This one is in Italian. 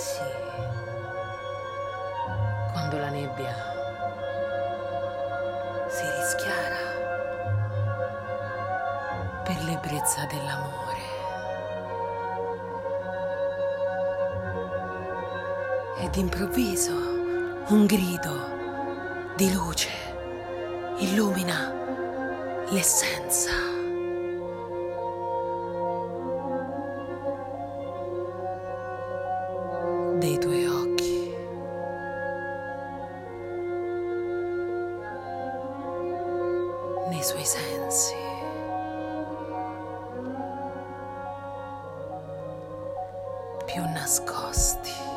propizi quando la nebbia si rischiara per l'ebbrezza dell'amore. Ed improvviso un grido di luce illumina l'essenza. Dei tuoi occhi. Nei suoi sensi. Più nascosti.